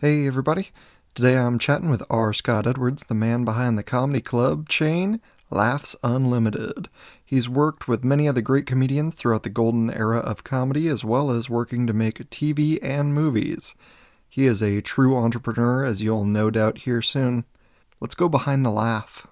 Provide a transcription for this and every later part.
Hey, everybody. Today I'm chatting with R. Scott Edwards, the man behind the comedy club chain Laughs Unlimited. He's worked with many other great comedians throughout the golden era of comedy, as well as working to make TV and movies. He is a true entrepreneur, as you'll no doubt hear soon. Let's go behind the laugh.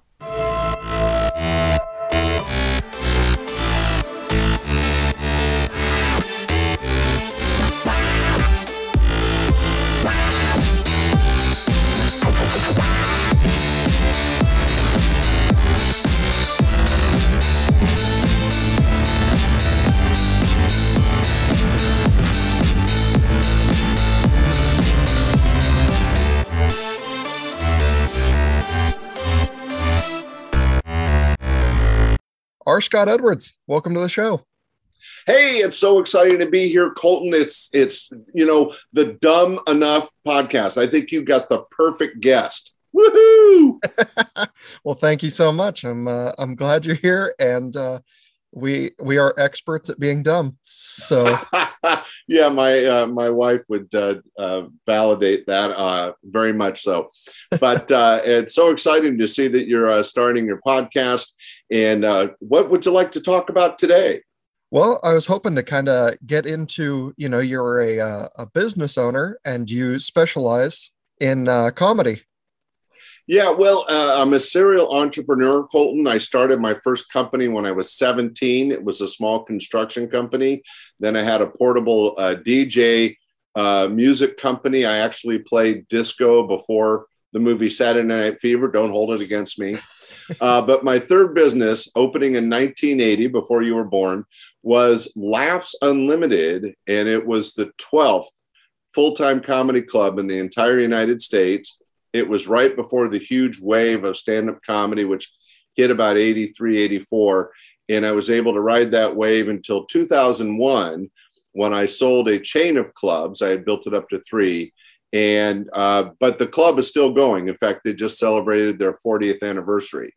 R. Scott Edwards, welcome to the show. Hey, it's so exciting to be here, Colton. It's it's you know the dumb enough podcast. I think you got the perfect guest. Woohoo! well, thank you so much. I'm uh, I'm glad you're here, and uh, we we are experts at being dumb. So yeah, my uh, my wife would uh, uh, validate that uh, very much so. But uh, it's so exciting to see that you're uh, starting your podcast. And uh, what would you like to talk about today? Well, I was hoping to kind of get into, you know, you're a, uh, a business owner and you specialize in uh, comedy. Yeah, well, uh, I'm a serial entrepreneur, Colton. I started my first company when I was 17. It was a small construction company. Then I had a portable uh, DJ uh, music company. I actually played disco before the movie Saturday Night Fever. Don't hold it against me. Uh, but my third business, opening in 1980, before you were born, was Laughs Unlimited, and it was the 12th full time comedy club in the entire United States. It was right before the huge wave of stand up comedy, which hit about 83, 84. And I was able to ride that wave until 2001 when I sold a chain of clubs. I had built it up to three. And uh, but the club is still going. In fact they just celebrated their 40th anniversary.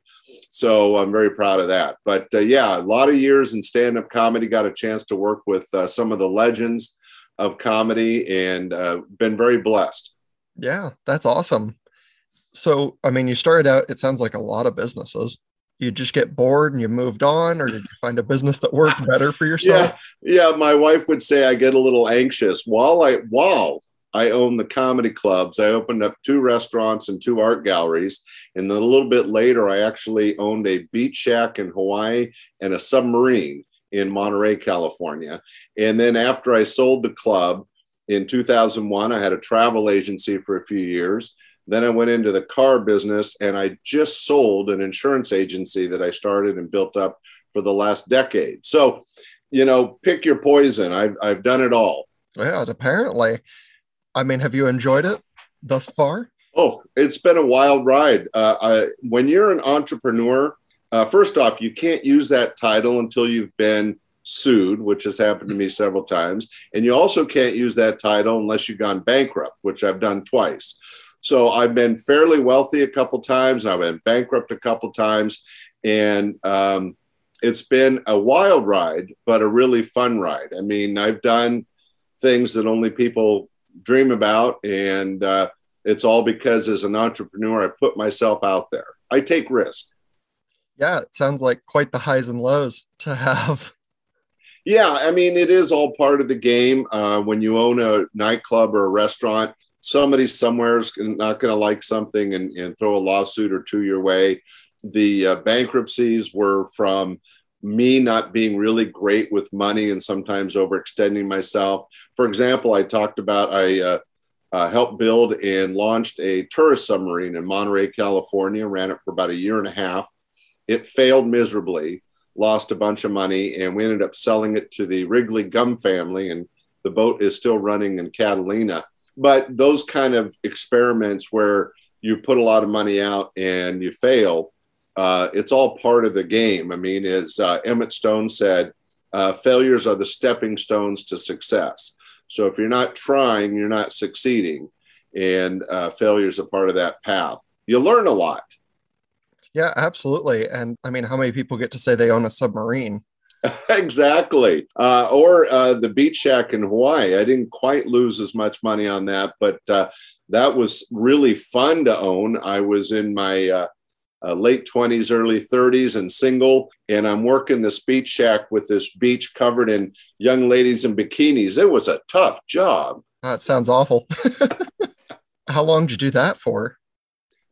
So i'm very proud of that. But uh, yeah a lot of years in stand-up comedy got a chance to work with uh, some of the legends of comedy and uh, been very blessed. Yeah that's awesome so i mean you started out it sounds like a lot of businesses you just get bored and you moved on or did you find a business that worked better for yourself yeah yeah my wife would say i get a little anxious while i while I own the comedy clubs. I opened up two restaurants and two art galleries. And then a little bit later, I actually owned a beach shack in Hawaii and a submarine in Monterey, California. And then after I sold the club in 2001, I had a travel agency for a few years. Then I went into the car business and I just sold an insurance agency that I started and built up for the last decade. So, you know, pick your poison. I've, I've done it all. Yeah, apparently. I mean, have you enjoyed it thus far? Oh, it's been a wild ride. Uh, I, when you're an entrepreneur, uh, first off, you can't use that title until you've been sued, which has happened to me several times. And you also can't use that title unless you've gone bankrupt, which I've done twice. So I've been fairly wealthy a couple times. I've been bankrupt a couple times. And um, it's been a wild ride, but a really fun ride. I mean, I've done things that only people dream about. And uh, it's all because as an entrepreneur, I put myself out there. I take risk. Yeah, it sounds like quite the highs and lows to have. Yeah, I mean, it is all part of the game. Uh, when you own a nightclub or a restaurant, somebody somewhere is not going to like something and, and, throw a lawsuit or two your way. The uh, bankruptcies were from me not being really great with money and sometimes overextending myself. For example, I talked about I uh, uh, helped build and launched a tourist submarine in Monterey, California, ran it for about a year and a half. It failed miserably, lost a bunch of money, and we ended up selling it to the Wrigley Gum family. And the boat is still running in Catalina. But those kind of experiments where you put a lot of money out and you fail, uh, it's all part of the game. I mean, as uh, Emmett Stone said, uh, failures are the stepping stones to success. So if you're not trying, you're not succeeding. And uh, failure is a part of that path. You learn a lot. Yeah, absolutely. And I mean, how many people get to say they own a submarine? exactly. Uh, or uh, the beach shack in Hawaii. I didn't quite lose as much money on that, but uh, that was really fun to own. I was in my uh, uh, late 20s, early 30s, and single. And I'm working this beach shack with this beach covered in young ladies in bikinis. It was a tough job. That sounds awful. How long did you do that for?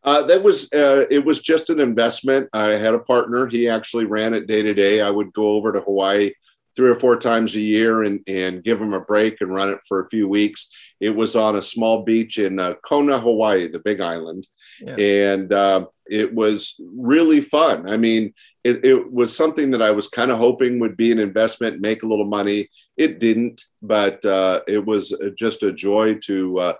Uh, that was uh, it was just an investment. I had a partner. He actually ran it day to day. I would go over to Hawaii three or four times a year and and give him a break and run it for a few weeks. It was on a small beach in uh, Kona, Hawaii, the Big Island, yeah. and uh, it was really fun. I mean, it, it was something that I was kind of hoping would be an investment, make a little money. It didn't, but uh, it was just a joy to uh,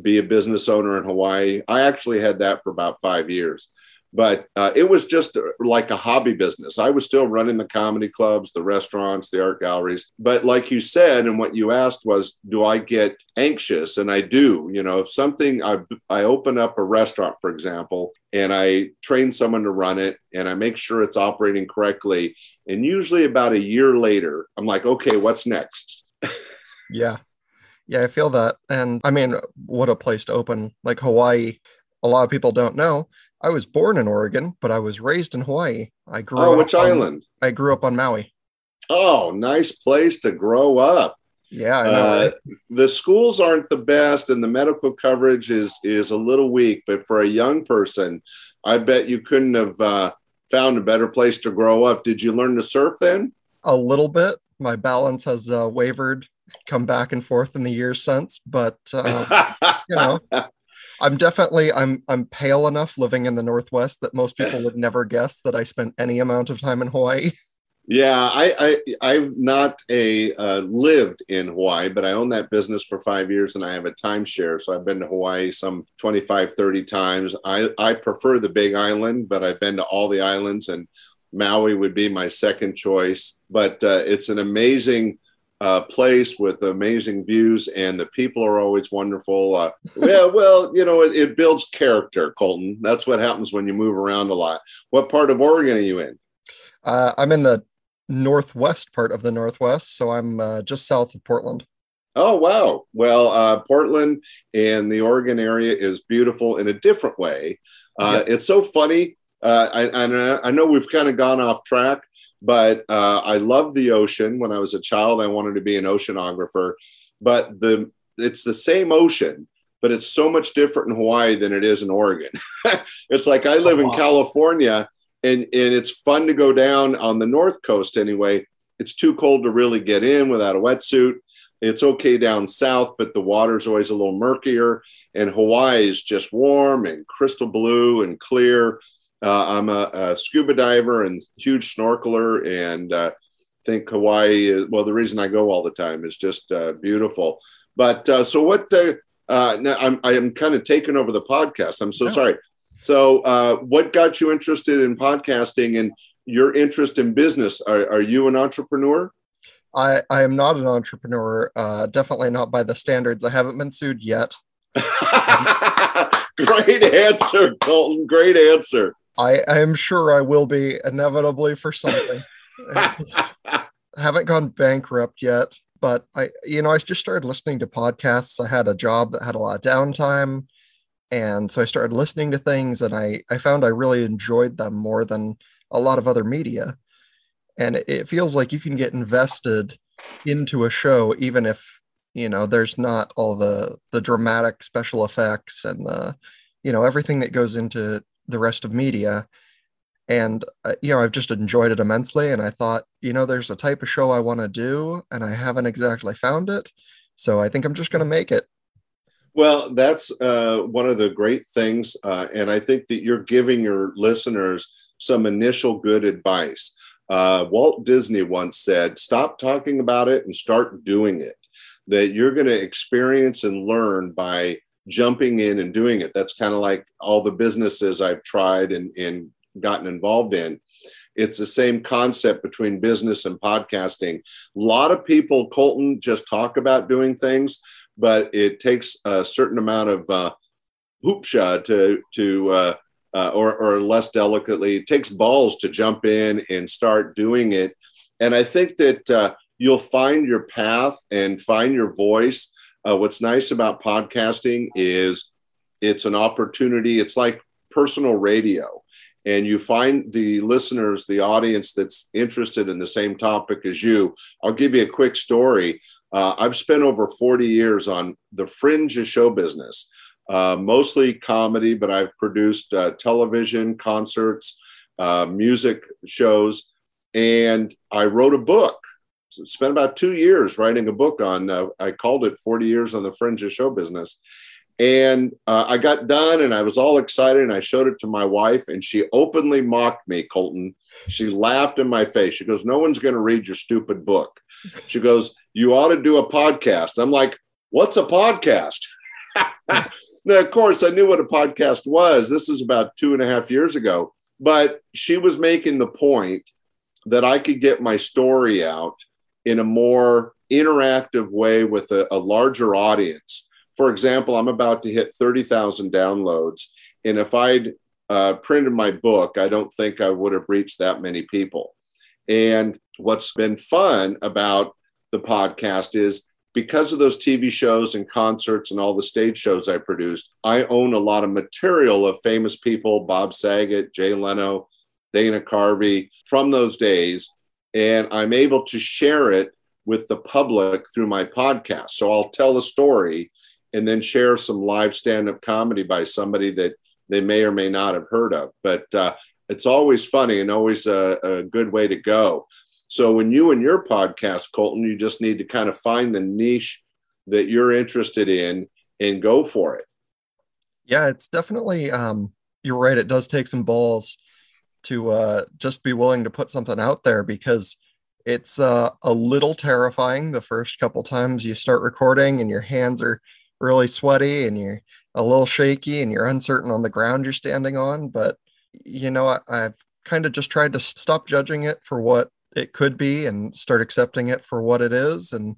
be a business owner in Hawaii. I actually had that for about five years, but uh, it was just like a hobby business. I was still running the comedy clubs, the restaurants, the art galleries. But like you said, and what you asked was, do I get anxious? And I do. You know, if something, I, I open up a restaurant, for example, and I train someone to run it and I make sure it's operating correctly. And usually about a year later, I'm like, okay, what's next? yeah. Yeah, I feel that. And I mean, what a place to open. Like Hawaii, a lot of people don't know. I was born in Oregon, but I was raised in Hawaii. I grew oh, up which on, island? I grew up on Maui. Oh, nice place to grow up. Yeah, know, uh, the schools aren't the best, and the medical coverage is is a little weak. But for a young person, I bet you couldn't have uh, found a better place to grow up. Did you learn to surf then? A little bit. My balance has uh, wavered come back and forth in the years since, but uh, you know, I'm definitely I'm I'm pale enough living in the Northwest that most people would never guess that I spent any amount of time in Hawaii. Yeah, I, I I've not a uh, lived in Hawaii, but I own that business for five years and I have a timeshare. So I've been to Hawaii some 25, 30 times. I, I prefer the big island, but I've been to all the islands and Maui would be my second choice. But uh, it's an amazing uh, place with amazing views, and the people are always wonderful. Uh, yeah, well, you know, it, it, builds character, Colton. That's what happens when you move around a lot. What part of Oregon are you in? Uh, I'm in the northwest part of the Northwest, so I'm uh, just south of Portland. Oh, wow. Well, uh, Portland and the Oregon area is beautiful in a different way. Uh, yeah. It's so funny. I, I, I know we've kind of gone off track, but uh, I love the ocean. When I was a child, I wanted to be an oceanographer. But the it's the same ocean, but it's so much different in Hawaii than it is in Oregon. it's like I live oh, wow. in California, and and it's fun to go down on the north coast anyway. It's too cold to really get in without a wetsuit. It's okay down south, but the water's always a little murkier. And Hawaii is just warm and crystal blue and clear. Uh, I'm a, a, scuba diver and huge snorkeler, and uh, think Hawaii is well. The reason I go all the time is just uh, beautiful. But uh, so what? Uh, uh, now I'm I am kind of taking over the podcast. I'm so sorry. So what got you interested in podcasting and your interest in business? Are, are you an entrepreneur? I, I am not an entrepreneur. definitely not by the standards. I haven't been sued yet. Great answer, Colton. Great answer. I I am sure I will be inevitably for something. haven't gone bankrupt yet, but I, you know, I just started listening to podcasts. I had a job that had a lot of downtime, and so I started listening to things, and I I found I really enjoyed them more than a lot of other media. And it feels like you can get invested into a show even if you know there's not all the the dramatic special effects and the you know everything that goes into the rest of media. And uh, you know i've just enjoyed it immensely. And i thought you know there's a type of show i want to do and i haven't exactly found it. So i think i'm just going to make it. Well that's uh, one of the great things uh, and i think that you're giving your listeners some initial good advice. Uh, walt disney once said stop talking about it and start doing it. That you're going to experience and learn by jumping in and doing it. That's kind of like all the businesses I've tried and, and gotten involved in. It's the same concept between business and podcasting. A lot of people, Colton, just talk about doing things, but it takes a certain amount of uh, chutzpah to to uh, uh, or, or less delicately, it takes balls to jump in and start doing it. And I think that uh, you'll find your path and find your voice uh, what's nice about podcasting is it's an opportunity. It's like personal radio. And you find the listeners, the audience that's interested in the same topic as you. I'll give you a quick story. Uh, I've spent over 40 years on the fringe of show business, uh, mostly comedy, but I've produced uh, television, concerts, uh, music shows, and I wrote a book. Spent about two years writing a book on. Uh, I called it 40 years on the fringe of show business, and uh, I got done and I was all excited and I showed it to my wife and she openly mocked me, Colton. She laughed in my face. She goes, No one's going to read your stupid book. She goes, You ought to do a podcast. I'm like, What's a podcast? now, of course, I knew what a podcast was. This is about two and a half years ago. But she was making the point that I could get my story out in a more interactive way with a, a larger audience. For example, I'm about to hit 30,000 downloads. And if I'd uh, printed my book, I don't think I would have reached that many people. And what's been fun about the podcast is because of those TV shows and concerts and all the stage shows I produced, I own a lot of material of famous people Bob Saget, Jay Leno, Dana Carvey from those days. And I'm able to share it with the public through my podcast. So I'll tell a story and then share some live stand up comedy by somebody that they may or may not have heard of. But uh, it's always funny and always a, a good way to go. So when you and your podcast, Colton, you just need to kind of find the niche that you're interested in and go for it. Yeah, it's definitely um you're right, it does take some balls to uh just be willing to put something out there because it's uh, a little terrifying the first couple times you start recording and your hands are really sweaty and you're a little shaky and you're uncertain on the ground you're standing on. But you know I, i've kind of just tried to stop judging it for what it could be and start accepting it for what it is. And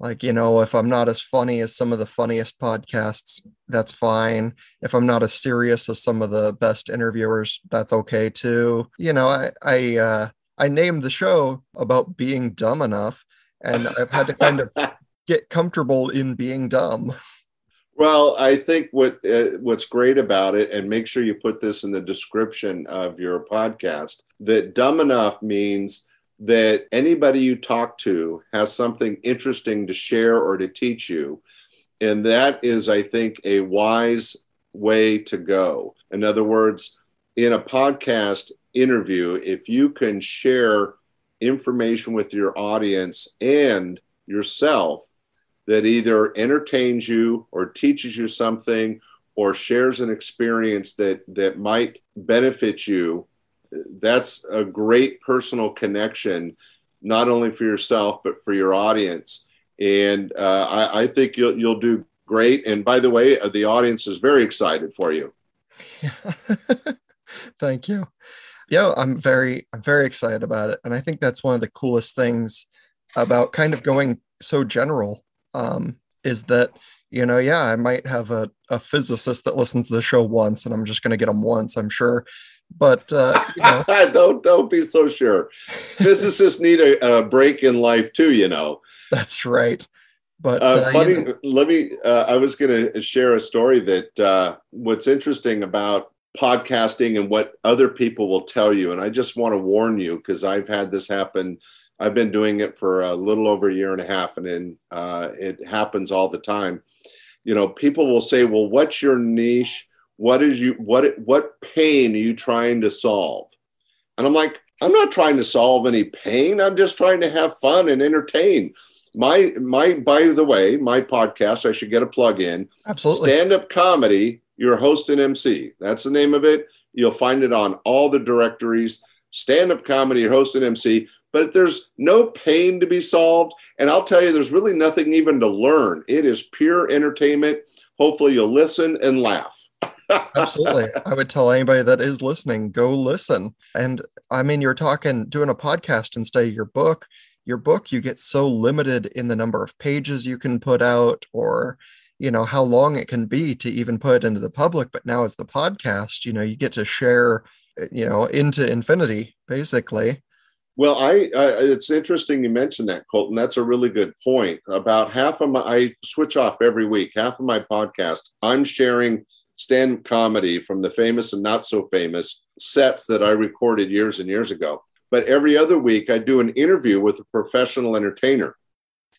like you know if i'm not as funny as some of the funniest podcasts that's fine. If i'm not as serious as some of the best interviewers that's okay too. You know i i uh i named the show about being dumb enough and i've had to kind of get comfortable in being dumb. Well i think what uh, what's great about it and make sure you put this in the description of your podcast that dumb enough means that anybody you talk to has something interesting to share or to teach you. And that is, I think, a wise way to go. In other words, in a podcast interview, if you can share information with your audience and yourself that either entertains you or teaches you something or shares an experience that that might benefit you that's a great personal connection, not only for yourself but for your audience. And uh, I, I, think you'll you'll do great. And by the way, uh, the audience is very excited for you. Thank you. Yeah, I'm very I'm very excited about it, and I think that's one of the coolest things about kind of going so general um, is that you know yeah i might have a, a physicist that listens to the show once and i'm just going to get them once i'm sure but uh, you know. don't don't be so sure. Physicists need a, a, break in life too, you know. That's right. But uh, uh, funny, you know. let me. Uh, I was going to share a story that uh, what's interesting about podcasting and what other people will tell you, and I just want to warn you because I've had this happen. I've been doing it for a little over a year and a half, and then uh, it happens all the time. You know, people will say, "Well, what's your niche?" What is you what what pain are you trying to solve? And i'm like i'm not trying to solve any pain. I'm just trying to have fun and entertain. My my by the way my podcast i should get a plug in. Absolutely. Stand up comedy you're a host and mc that's the name of it. You'll find it on all the directories. Stand up comedy you're host and mc but there's no pain to be solved. And i'll tell you there's really nothing even to learn. It is pure entertainment. Hopefully you'll listen and laugh Absolutely. I would tell anybody that is listening, go listen. And I mean, you're talking doing a podcast instead of your book. Your book, you get so limited in the number of pages you can put out or you know how long it can be to even put it into the public but now as the podcast you know you get to share you know into infinity basically well, I, uh, it's interesting you mentioned that, Colton. That's a really good point. About half of my, I switch off every week. Half of my podcast, I'm sharing stand comedy from the famous and not so famous sets that I recorded years and years ago. But every other week, I do an interview with a professional entertainer.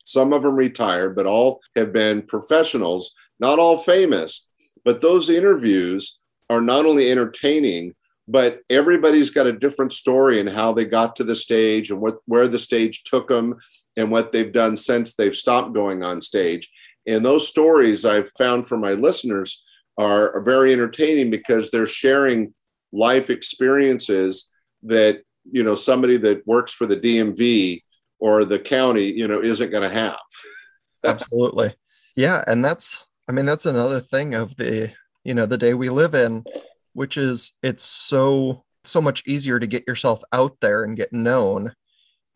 Some of them retired, but all have been professionals, not all famous. But those interviews are not only entertaining, but everybody's got a different story and how they got to the stage and what where the stage took them and what they've done since they've stopped going on stage. And those stories I've found for my listeners are, are very entertaining because they're sharing life experiences that you know somebody that works for the DMV or the county you know isn't going to have. Absolutely, yeah, and that's I mean that's another thing of the you know the day we live in, which is it's so so much easier to get yourself out there and get known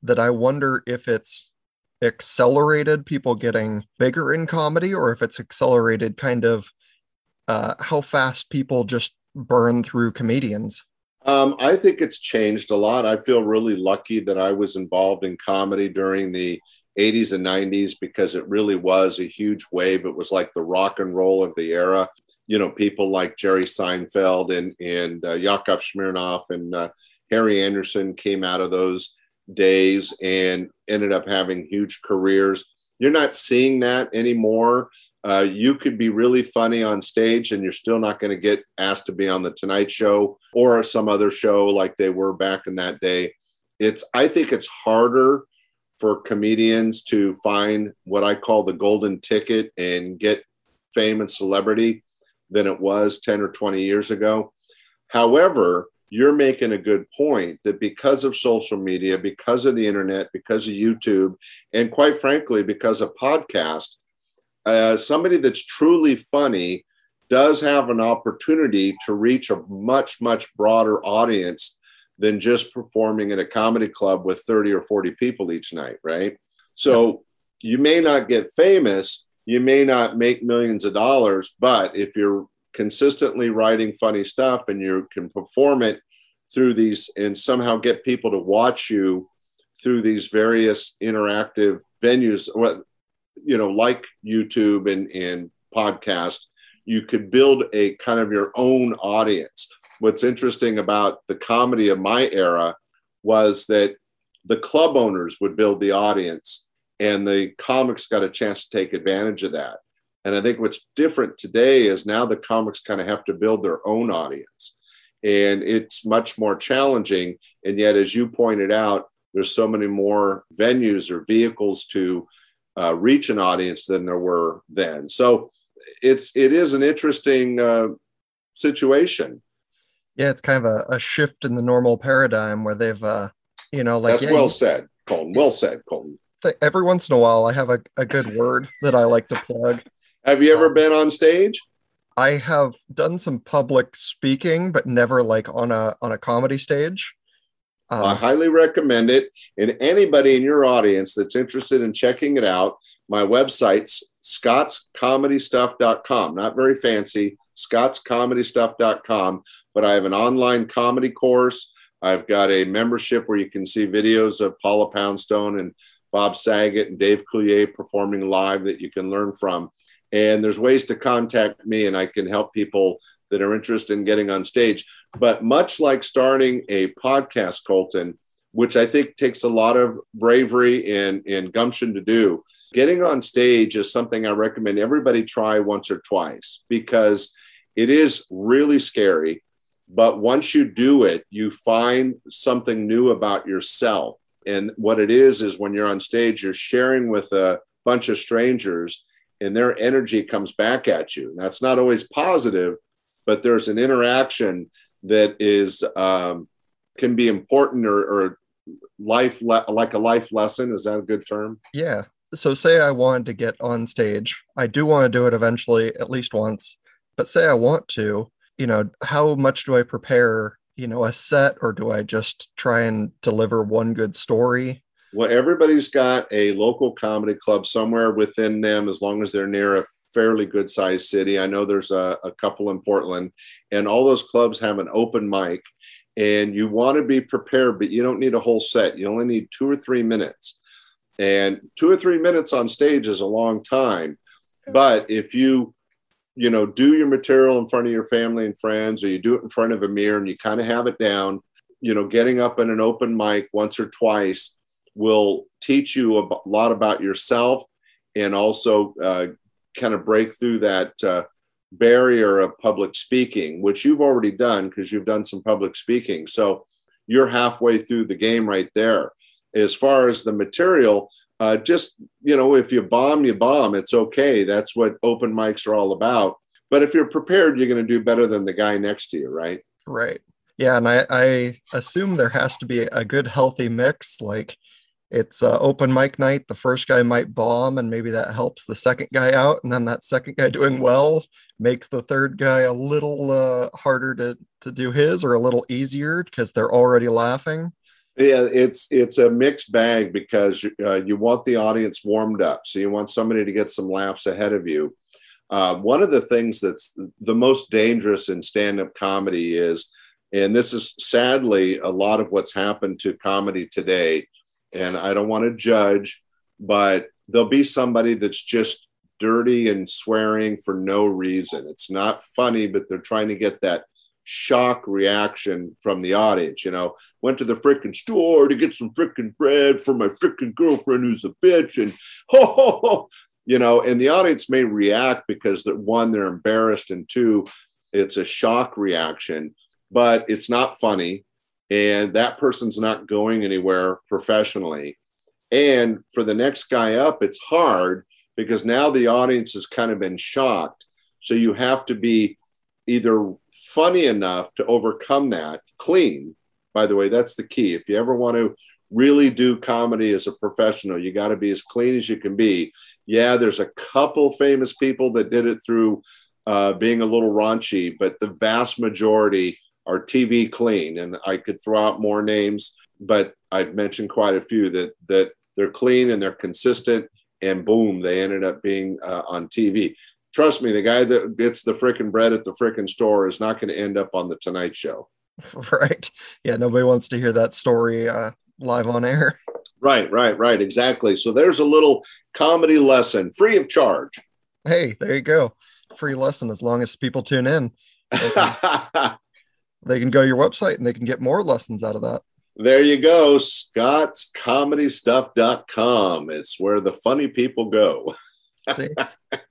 that I wonder if it's accelerated people getting bigger in comedy or if it's accelerated kind of uh, how fast people just burn through comedians? Um, I think it's changed a lot. I feel really lucky that I was involved in comedy during the 80s and 90s because it really was a huge wave. It was like the rock and roll of the era. You know, people like Jerry Seinfeld and and uh, Yakov Smirnoff and uh, Harry Anderson came out of those days and ended up having huge careers. You're not seeing that anymore. Uh, you could be really funny on stage and you're still not going to get asked to be on the Tonight Show or some other show like they were back in that day. It's I think it's harder for comedians to find what I call the golden ticket and get fame and celebrity than it was 10 or 20 years ago. However, you're making a good point that because of social media, because of the internet, because of YouTube, and quite frankly, because of podcast, uh, somebody that's truly funny does have an opportunity to reach a much, much broader audience than just performing in a comedy club with 30 or 40 people each night, right? So you may not get famous, you may not make millions of dollars, but if you're consistently writing funny stuff and you can perform it through these and somehow get people to watch you through these various interactive venues, you know, like YouTube and, and podcast, you could build a kind of your own audience. What's interesting about the comedy of my era was that the club owners would build the audience and the comics got a chance to take advantage of that. And I think what's different today is now the comics kind of have to build their own audience. And it's much more challenging. And yet, as you pointed out, there's so many more venues or vehicles to uh, reach an audience than there were then. So it's it is an interesting uh, situation. Yeah, it's kind of a, a, shift in the normal paradigm where they've, uh, you know, like that's yeah, well said, Colton. Well said, Colton. Every once in a while, I have a, a good word that I like to plug. Have you ever um, been on stage? I have done some public speaking, but never like on a on a comedy stage. Um, I highly recommend it. And anybody in your audience that's interested in checking it out, my website's scottscomedystuff.com. Not very fancy, scottscomedystuff.com, but I have an online comedy course. I've got a membership where you can see videos of Paula Poundstone and Bob Saget and Dave Coulier performing live that you can learn from. And there's ways to contact me, and I can help people that are interested in getting on stage. But much like starting a podcast, Colton, which I think takes a lot of bravery and, and gumption to do, getting on stage is something I recommend everybody try once or twice because it is really scary. But once you do it, you find something new about yourself. And what it is, is when you're on stage, you're sharing with a bunch of strangers and their energy comes back at you. That's not always positive, but there's an interaction that is um, can be important or, or life le- like a life lesson. Is that a good term? Yeah. So say I wanted to get on stage. I do want to do it eventually, at least once. But say I want to, you know, how much do I prepare? You know, a set, or do I just try and deliver one good story? Well, everybody's got a local comedy club somewhere within them, as long as they're near a fairly good sized city. I know there's a, a couple in Portland, and all those clubs have an open mic. And you want to be prepared, but you don't need a whole set. You only need two or three minutes. And two or three minutes on stage is a long time. But if you you know, do your material in front of your family and friends, or you do it in front of a mirror and you kind of have it down. You know, getting up in an open mic once or twice will teach you a lot about yourself and also uh, kind of break through that uh, barrier of public speaking, which you've already done because you've done some public speaking. So you're halfway through the game right there. As far as the material, uh, just you know, if you bomb, you bomb. It's okay. That's what open mics are all about. But if you're prepared, you're going to do better than the guy next to you, right? Right. Yeah, and I, I assume there has to be a good healthy mix. Like it's uh, open mic night. The first guy might bomb, and maybe that helps the second guy out. And then that second guy doing well makes the third guy a little uh, harder to, to do his or a little easier because they're already laughing. Yeah, it's it's a mixed bag because uh, you want the audience warmed up, so you want somebody to get some laughs ahead of you. Uh, one of the things that's the most dangerous in stand-up comedy is, and this is sadly a lot of what's happened to comedy today, and I don't want to judge, but there'll be somebody that's just dirty and swearing for no reason. It's not funny, but they're trying to get that shock reaction from the audience. You know, went to the freaking store to get some freaking bread for my freaking girlfriend who's a bitch, and ho ho ho, you know, and the audience may react because that one, they're embarrassed, and two, it's a shock reaction, but it's not funny and that person's not going anywhere professionally. And for the next guy up, it's hard because now the audience has kind of been shocked. So you have to be either funny enough to overcome that, clean. By the way, that's the key. If you ever want to really do comedy as a professional, you got to be as clean as you can be. Yeah, there's a couple famous people that did it through uh, being a little raunchy, but the vast majority are TV clean, and I could throw out more names, but I've mentioned quite a few that that they're clean and they're consistent, and boom, they ended up being uh, on TV. Trust me, the guy that gets the freaking bread at the freaking store is not going to end up on the Tonight Show. Right? Yeah, nobody wants to hear that story uh, live on air. Right, right, right. Exactly. So there's a little comedy lesson, free of charge. Hey, there you go. Free lesson as long as people tune in. they can go to your website and they can get more lessons out of that. There you go, scottscomedystuff.com. It's where the funny people go. See,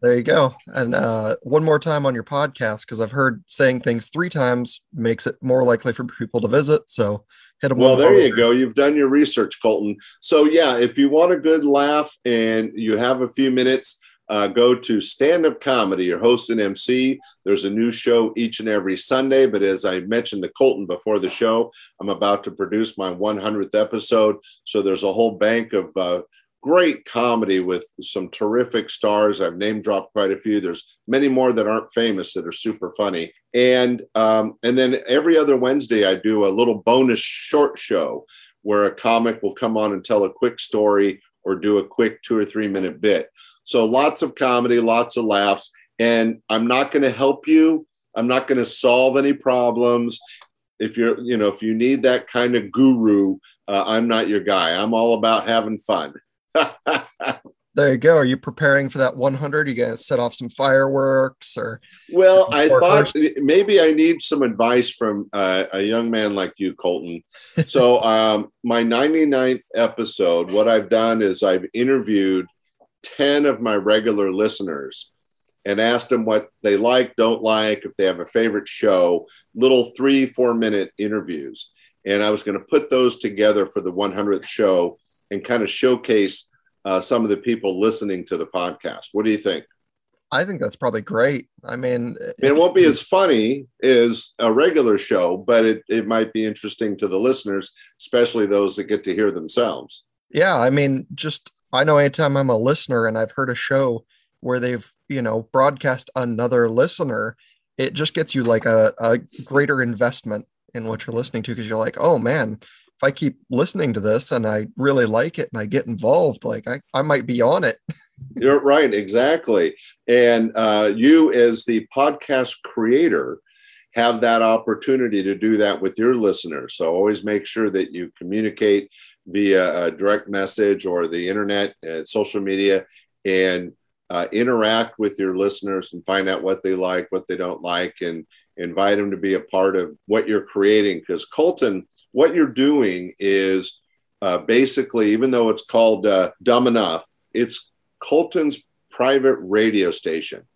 there you go. And uh, one more time on your podcast, because I've heard saying things three times makes it more likely for people to visit. So hit them. Well, there you go. You've done your research, Colton. So, yeah, if you want a good laugh and you have a few minutes, uh, go to stand up comedy, your host and MC. There's a new show each and every Sunday. But as I mentioned to Colton before the show, I'm about to produce my 100th episode. So there's a whole bank of uh, great comedy with some terrific stars. I've name dropped quite a few. There's many more that aren't famous that are super funny. And um, and then every other Wednesday, I do a little bonus short show where a comic will come on and tell a quick story or do a quick two or three minute bit. So lots of comedy, lots of laughs. And I'm not going to help you. I'm not going to solve any problems. If you're, you know, if you need that kind of guru, uh, I'm not your guy. I'm all about having fun. there you go. Are you preparing for that 100? You going to set off some fireworks or? Well, I thought maybe I need some advice from uh, a young man like you, Colton. So, um, my 99th episode, what I've done is I've interviewed 10 of my regular listeners and asked them what they like, don't like, if they have a favorite show, little three, four minute interviews. And I was going to put those together for the 100th show and kind of showcase uh, some of the people listening to the podcast. What do you think? I think that's probably great. I mean, it won't be as funny as a regular show, but it, it might be interesting to the listeners, especially those that get to hear themselves. Yeah. I mean, just I know anytime I'm a listener and I've heard a show where they've, you know, broadcast another listener, it just gets you like a, a greater investment in what you're listening to because you're like, oh man, if I keep listening to this and I really like it and I get involved, like I, I might be on it. you're right, exactly. And uh, you, as the podcast creator, have that opportunity to do that with your listeners. So always make sure that you communicate via a direct message or the internet, uh, social media, and uh, interact with your listeners and find out what they like, what they don't like, and invite them to be a part of what you're creating. Because Colton, what you're doing is uh, basically, even though it's called uh, Dumb Enough, it's Colton's private radio station.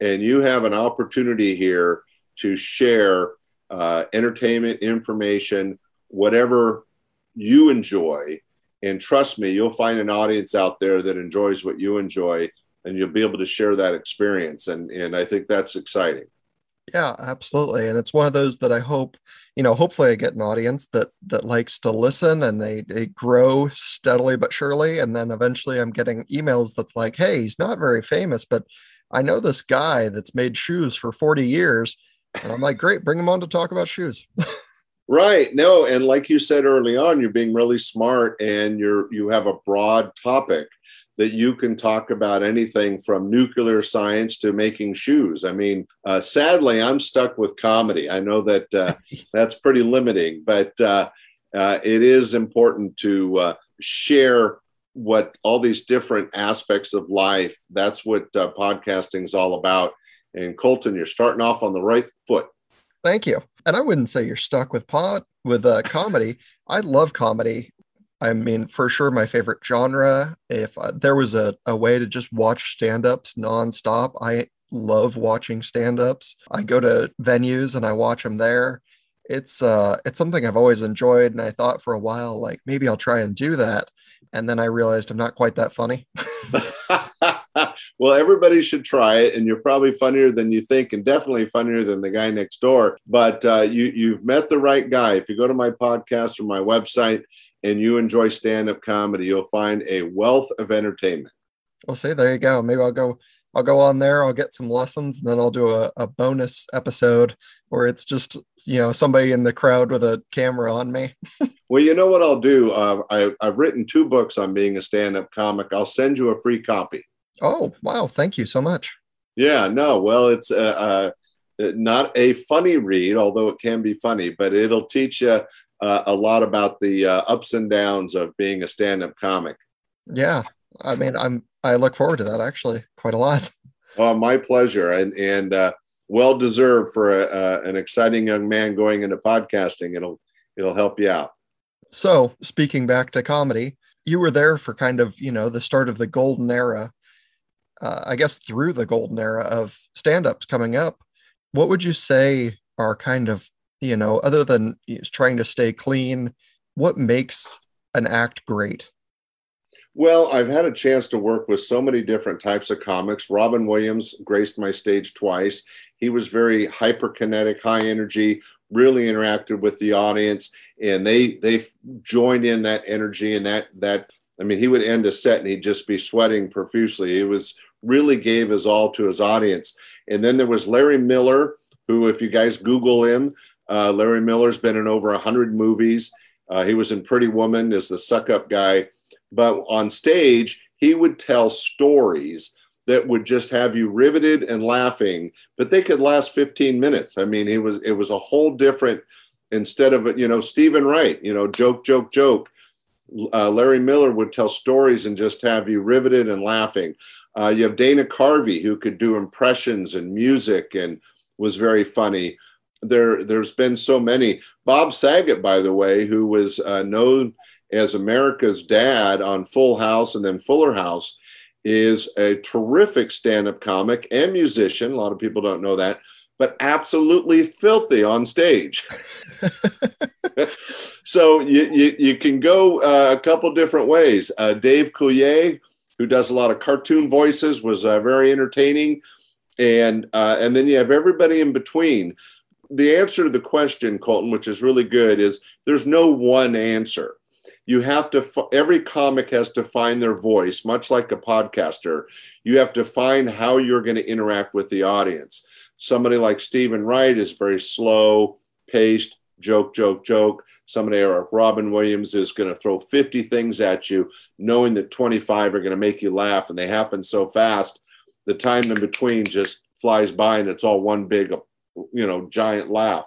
And you have an opportunity here to share uh, entertainment, information, whatever you enjoy. And trust me, you'll find an audience out there that enjoys what you enjoy, and you'll be able to share that experience. And, and I think that's exciting. Yeah, absolutely. And it's one of those that I hope, you know, hopefully I get an audience that that likes to listen and they they grow steadily but surely. And then eventually I'm getting emails that's like, hey, he's not very famous, but I know this guy that's made shoes for 40 years. And I'm like, great, bring him on to talk about shoes. right. No, and like you said early on, you're being really smart and you're you have a broad topic that you can talk about anything from nuclear science to making shoes. I mean, uh, sadly, I'm stuck with comedy. I know that uh, that's pretty limiting, but uh, uh it is important to uh, share what all these different aspects of life. That's what uh, podcasting is all about. And Colton, you're starting off on the right foot. Thank you. And I wouldn't say you're stuck with pod with uh, comedy. I love comedy. I mean, for sure, my favorite genre. If uh, there was a, a way to just watch stand ups nonstop, I love watching stand ups. I go to venues and I watch them there. It's uh it's something I've always enjoyed and I thought for a while like maybe I'll try and do that and then I realized I'm not quite that funny. well, everybody should try it, and you're probably funnier than you think, and definitely funnier than the guy next door. But uh, you you've met the right guy. If you go to my podcast or my website and you enjoy stand-up comedy, you'll find a wealth of entertainment. Well, see, there you go. Maybe I'll go I'll go on there, I'll get some lessons, and then I'll do a, a bonus episode where it's just, you know, somebody in the crowd with a camera on me. well, you know what I'll do? Uh, I, I've written two books on being a stand up comic. I'll send you a free copy. Oh, wow. Thank you so much. Yeah, no, well, it's uh, uh, not a funny read, although it can be funny, but it'll teach you uh, a lot about the uh, ups and downs of being a stand up comic. Yeah. I mean, I'm I look forward to that actually quite a lot. Oh, my pleasure, and and uh, well deserved for a, uh, an exciting young man going into podcasting. It'll it'll help you out. So, speaking back to comedy, you were there for kind of you know the start of the golden era. Uh, I guess through the golden era of stand-ups coming up. What would you say are kind of you know other than trying to stay clean? What makes an act great? Well, I've had a chance to work with so many different types of comics. Robin Williams graced my stage twice. He was very hyperkinetic, high energy, really interacted with the audience, and they they joined in that energy and that that. I mean, he would end a set and he'd just be sweating profusely. He was really gave his all to his audience. And then there was Larry Miller, who, if you guys Google him, uh, Larry Miller's been in over 100 movies. Uh, he was in Pretty Woman as the suck up guy. But on stage, he would tell stories that would just have you riveted and laughing, but they could last 15 minutes. I mean, he was it was a whole different instead of you know Steven Wright, you know, joke, joke, joke. Uh, Larry Miller would tell stories and just have you riveted and laughing. Uh, you have Dana Carvey who could do impressions and music and was very funny. There, there's been so many. Bob Saget, by the way, who was uh, known as America's dad on Full House and then Fuller House, is a terrific stand up comic and musician. A lot of people don't know that, but absolutely filthy on stage. so you, you, you, can go uh, a couple different ways. Uh, Dave Coulier, who does a lot of cartoon voices, was uh, very entertaining. And, uh, and then you have everybody in between. The answer to the question, Colton, which is really good, is there's no one answer you have to every comic has to find their voice much like a podcaster you have to find how you're going to interact with the audience somebody like Steven Wright is very slow paced joke joke joke. Somebody like robin williams is going to throw 50 things at you knowing that 25 are going to make you laugh and they happen so fast the time in between just flies by and it's all one big you know giant laugh.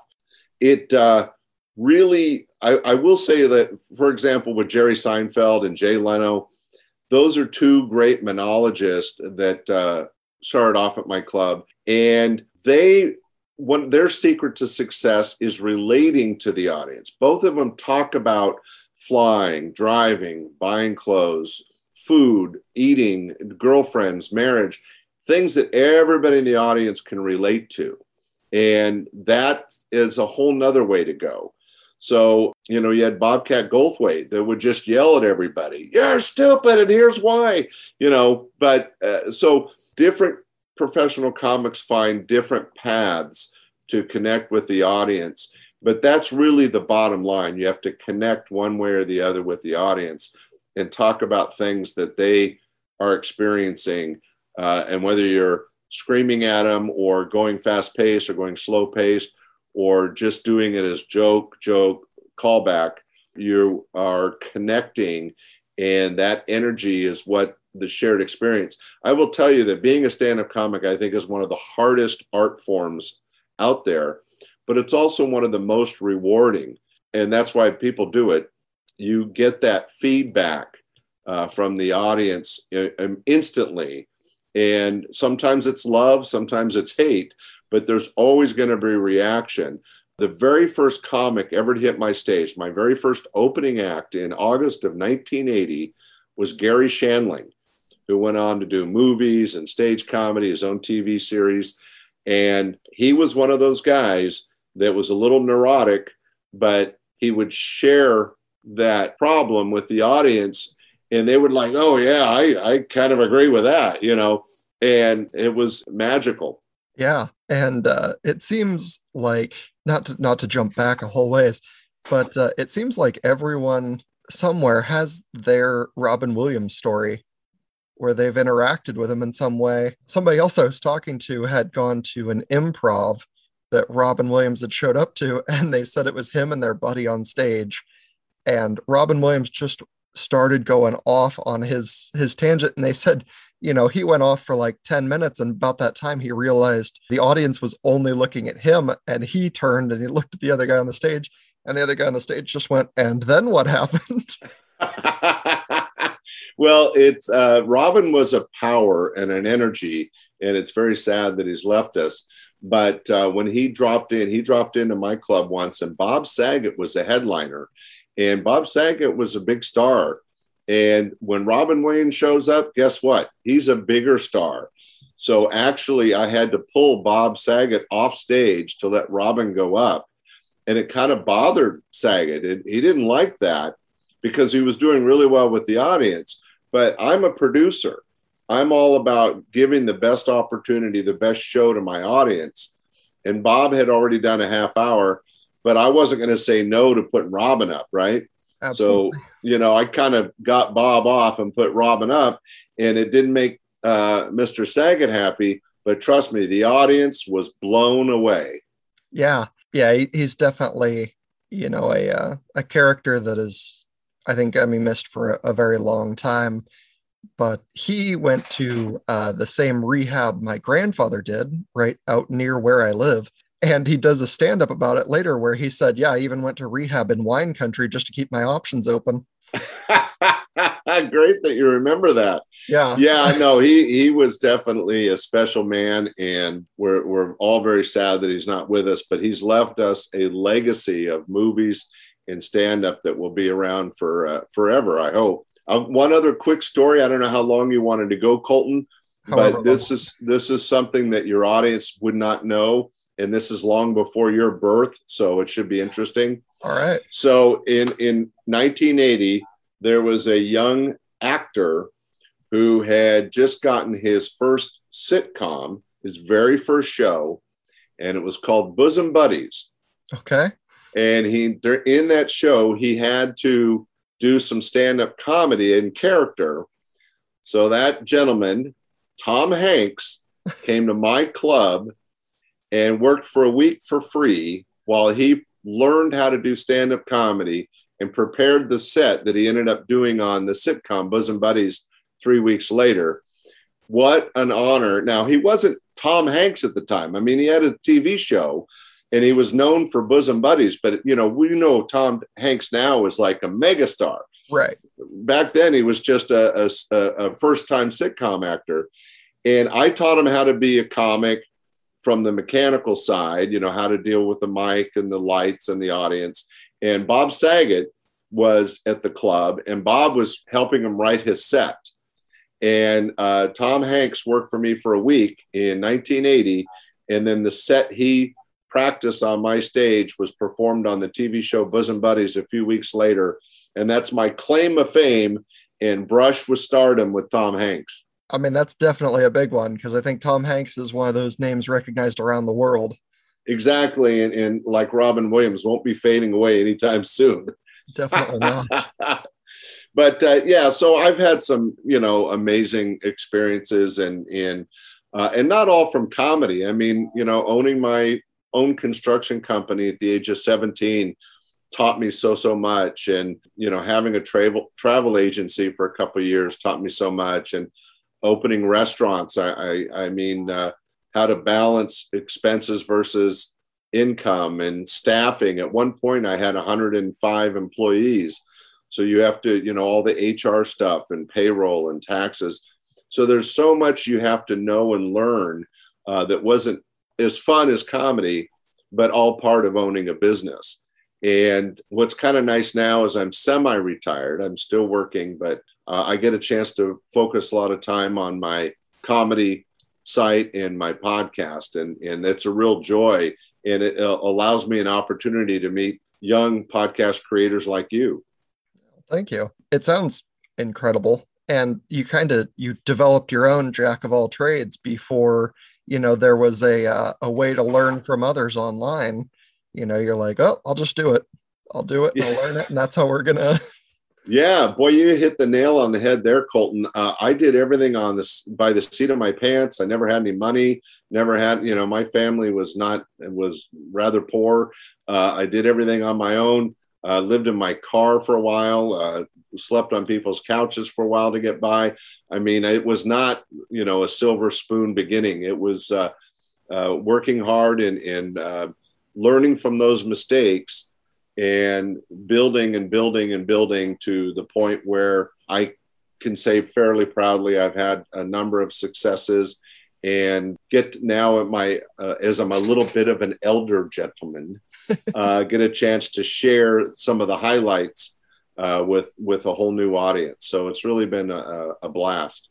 It uh, really I, I, will say that, for example, with Jerry Seinfeld and Jay Leno, those are two great monologists that uh, started off at my club, and they one their secret to success is relating to the audience. Both of them talk about flying, driving, buying clothes, food, eating, girlfriends, marriage, things that everybody in the audience can relate to. And that is a whole nother way to go. So, you know, you had Bobcat Goldthwait that would just yell at everybody, You're stupid, and here's why, you know. But uh, so different professional comics find different paths to connect with the audience. But that's really the bottom line. You have to connect one way or the other with the audience and talk about things that they are experiencing. Uh, and whether you're screaming at them or going fast paced or going slow paced or just doing it as joke, joke, callback, you are connecting. And that energy is what the shared experience. I will tell you that being a stand up comic, I think, is one of the hardest art forms out there but it's also one of the most rewarding. And that's why people do it. You get that feedback uh, from the audience uh, um, instantly. And sometimes it's love, sometimes it's hate, but there's always going to be reaction. The very first comic ever to hit my stage, my very first opening act in August of 1980 was Garry Shandling, who went on to do movies and stage comedy, his own TV series. And he was one of those guys that was a little neurotic, but he would share that problem with the audience and they would like, oh yeah, I, I kind of agree with that, you know, and it was magical. Yeah. And uh, it seems like not to, not to jump back a whole ways, but uh, it seems like everyone somewhere has their Robin Williams story where they've interacted with him in some way. Somebody else I was talking to had gone to an improv that Robin Williams had showed up to, and they said it was him and their buddy on stage. And Robin Williams just started going off on his his tangent, and they said, you know, he went off for like 10 minutes, and about that time he realized the audience was only looking at him, and he turned and he looked at the other guy on the stage, and the other guy on the stage just went, and then what happened? well, it's uh, Robin was a power and an energy, and it's very sad that he's left us. But uh, when he dropped in, he dropped into my club once, and Bob Saget was the headliner. And Bob Saget was a big star. And when Robin Williams shows up, guess what? He's a bigger star. So actually, I had to pull Bob Saget off stage to let Robin go up. And it kind of bothered Saget. It, he didn't like that because he was doing really well with the audience. But I'm a producer. I'm all about giving the best opportunity, the best show to my audience. And Bob had already done a half hour, but I wasn't going to say no to putting Robin up, right? Absolutely. So, you know, I kind of got Bob off and put Robin up, and it didn't make uh, Mr. Saget happy. But trust me, the audience was blown away. Yeah, yeah, he's definitely you know a uh, a character that is, I think, I mean, missed for a, a very long time but he went to uh, the same rehab my grandfather did, right out near where I live. And he does a stand up about it later where he said, Yeah, I even went to rehab in wine country just to keep my options open. Great that you remember that. Yeah. Yeah, no, he he was definitely a special man, and we're we're all very sad that he's not with us, but he's left us a legacy of movies and stand up that will be around for uh, forever, I hope. Uh, one other quick story. I don't know how long you wanted to go, Colton, but this is this is something that your audience would not know, and this is long before your birth, so it should be interesting. All right. So in in 1980, there was a young actor who had just gotten his first sitcom, his very first show, and it was called Bosom Buddies. Okay. And he in that show he had to do some stand up comedy in character. So that gentleman, Tom Hanks, came to my club and worked for a week for free while he learned how to do stand up comedy and prepared the set that he ended up doing on the sitcom Bosom Buddies three weeks later. What an honor. Now, he wasn't Tom Hanks at the time. I mean, he had a TV show, and he was known for bosom buddies. But you know, we know Tom Hanks now is like a megastar. Right. Back then, he was just a, a, a first time sitcom actor. And I taught him how to be a comic from the mechanical side, you know, how to deal with the mic and the lights and the audience. And Bob Saget was at the club, and Bob was helping him write his set. And uh, Tom Hanks worked for me for a week in 1980. And then the set he practiced on my stage was performed on the TV show Bosom Buddies a few weeks later. And that's my claim of fame and brush with stardom with Tom Hanks. I mean, that's definitely a big one because I think Tom Hanks is one of those names recognized around the world. Exactly. And, and like Robin Williams won't be fading away anytime soon. Definitely not. but uh, yeah, so I've had some, you know, amazing experiences and, and, uh, and not all from comedy. I mean, you know, owning my own construction company at the age of 17 taught me so so much. And you know having a travel travel agency for a couple years taught me so much. And opening restaurants i i, I mean uh, how to balance expenses versus income and staffing. At one point i had 105 employees. So you have to you know all the hr stuff and payroll and taxes. So there's so much you have to know and learn uh, that wasn't as fun as comedy but all part of owning a business. And what's kind of nice now is i'm semi-retired. I'm still working but uh, i get a chance to focus a lot of time on my comedy site and my podcast and and it's a real joy and it uh, allows me an opportunity to meet young podcast creators like you. Thank you. It sounds incredible and you kind of you developed your own jack of all trades before you know there was a uh, a way to learn from others online you know you're like oh i'll just do it. I'll do it and i'll learn it and that's how we're gonna yeah boy you hit the nail on the head there colton. Uh, i did everything on this by the seat of my pants. I never had any money never had you know my family was not was rather poor. Uh, i did everything on my own. Uh, lived in my car for a while. Uh, slept on people's couches for a while to get by. I mean, it was not, you know, a silver spoon beginning. It was uh, uh, working hard and, and uh, learning from those mistakes and building and building and building to the point where I can say fairly proudly I've had a number of successes and get now at my uh, as I'm a little bit of an elder gentleman, uh, get a chance to share some of the highlights uh, with with a whole new audience. So it's really been a, a blast.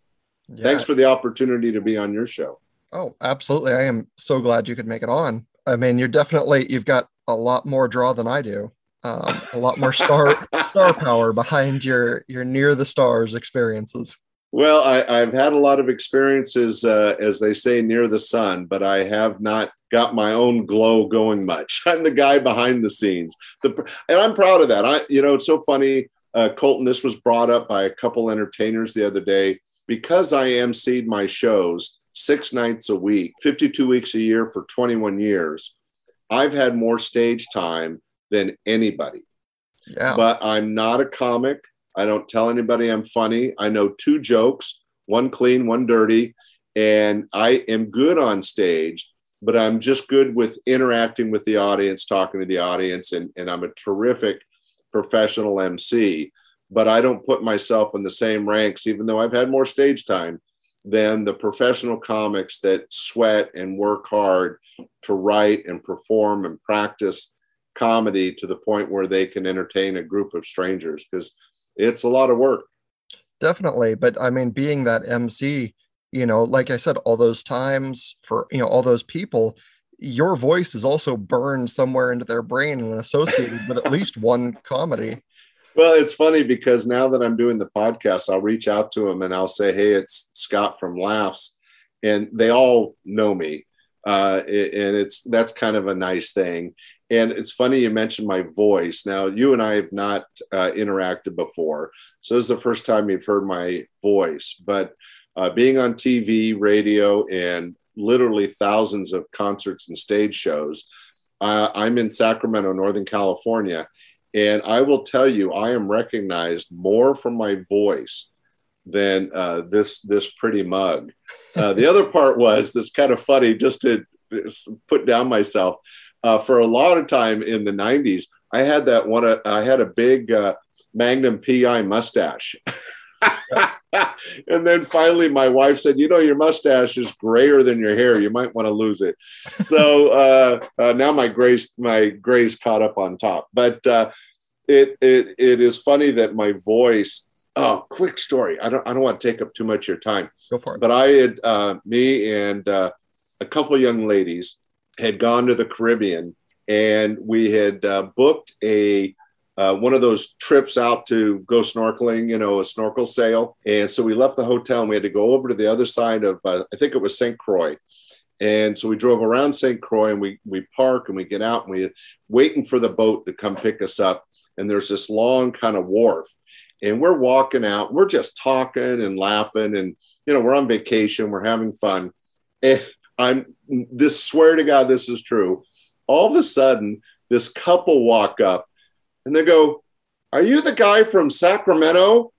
Yeah. Thanks for the opportunity to be on your show. Oh, absolutely! I am so glad you could make it on. I mean, you're definitely you've got a lot more draw than I do. Um, a lot more star star power behind your your near the stars experiences. Well, I, have had a lot of experiences, uh, as they say, near the sun, but I have not got my own glow going much. I'm the guy behind the scenes, the, and I'm proud of that. I, you know, it's so funny, uh, Colton. This was brought up by a couple entertainers the other day because I emceed my shows six nights a week, 52 weeks a year for 21 years. I've had more stage time than anybody. Yeah. But I'm not a comic. I don't tell anybody I'm funny. I know two jokes, one clean, one dirty, and I am good on stage, but I'm just good with interacting with the audience, talking to the audience, and, and I'm a terrific professional MC. But I don't put myself in the same ranks, even though I've had more stage time than the professional comics that sweat and work hard to write and perform and practice comedy to the point where they can entertain a group of strangers because it's a lot of work. Definitely. But I mean, being that MC, you know, like I said, all those times for, you know, all those people, your voice is also burned somewhere into their brain and associated with at least one comedy. Well, it's funny because now that I'm doing the podcast, I'll reach out to them and I'll say, Hey, it's Scott from Laughs. And they all know me. Uh, and it's that's kind of a nice thing. And it's funny you mentioned my voice. Now, you and I have not uh, interacted before. So, this is the first time you've heard my voice. But uh, being on TV, radio, and literally thousands of concerts and stage shows, uh, I'm in Sacramento, Northern California. And I will tell you, I am recognized more from my voice than uh, this this pretty mug. Uh, the other part was that's kind of funny, just to put down myself uh, for a lot of time in the 90s, I had that one. Uh, I had a big uh, Magnum PI mustache. and then finally, my wife said, "You know, your mustache is grayer than your hair. You might want to lose it." So uh, uh, now my gray's my gray's caught up on top. But uh, it it it is funny that my voice. Oh, quick story. I don't I don't want to take up too much of your time. Go for it. But I had uh, me and uh, a couple of young ladies had gone to the Caribbean, and we had uh, booked a uh, one of those trips out to go snorkeling, you know, a snorkel sail. And so we left the hotel and we had to go over to the other side of, uh, I think it was St. Croix. And so we drove around St. Croix and we, we park and we get out and we waiting for the boat to come pick us up. And there's this long kind of wharf and we're walking out. We're just talking and laughing and, you know, we're on vacation. We're having fun. And I'm this swear to God, this is true. All of a sudden, this couple walk up and they go, Are you the guy from Sacramento?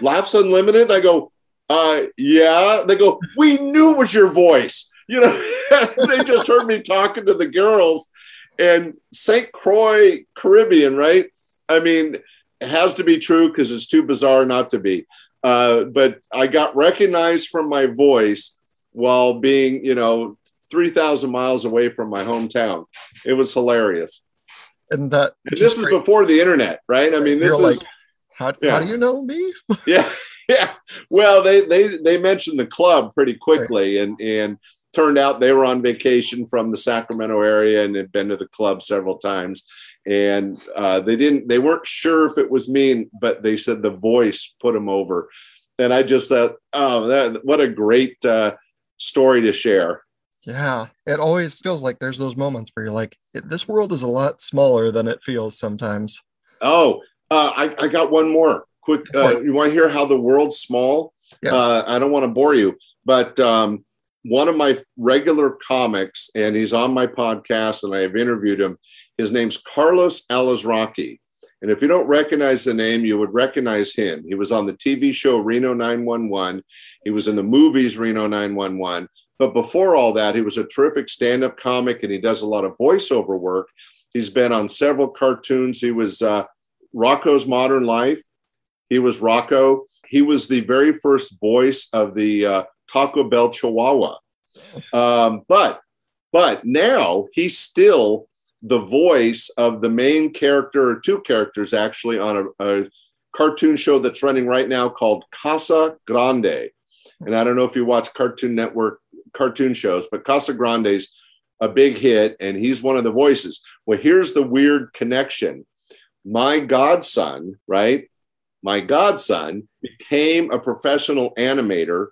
Laughs Unlimited? I go, uh, Yeah. They go, We knew it was your voice. You know, they just heard me talking to the girls and St. Croix Caribbean, right? I mean, it has to be true because it's too bizarre not to be. Uh, but I got recognized from my voice while being, you know, 3,000 miles away from my hometown. It was hilarious and that and this is great. before the internet, right? I mean, this You're is like, how, yeah. how do you know me? yeah, yeah. Well, they they they mentioned the club pretty quickly, right. and and turned out they were on vacation from the Sacramento area and had been to the club several times. And uh, they didn't, they weren't sure if it was me, but they said the voice put them over. And I just thought, oh, that what a great uh, story to share. Yeah, it always feels like there's those moments where you're like, this world is a lot smaller than it feels sometimes. Oh, uh, I, I got one more quick. Uh, you want to hear how the world's small? Yeah. Uh, I don't want to bore you, but um, one of my regular comics, and he's on my podcast, and I've interviewed him. His name's Carlos Alazraqui. And if you don't recognize the name, you would recognize him. He was on the TV show Reno 911. He was in the movies Reno 911. But before all that, he was a terrific stand up comic and he does a lot of voiceover work. He's been on several cartoons. He was uh, Rocko's Modern Life. He was Rocko. He was the very first voice of the uh, Taco Bell Chihuahua. Um, but but now he's still the voice of the main character, or two characters actually, on a, a cartoon show that's running right now called Casa Grande. And I don't know if you watch Cartoon Network cartoon shows, but Casa Grande's a big hit and he's one of the voices. Well, here's the weird connection. My godson, right? My godson became a professional animator,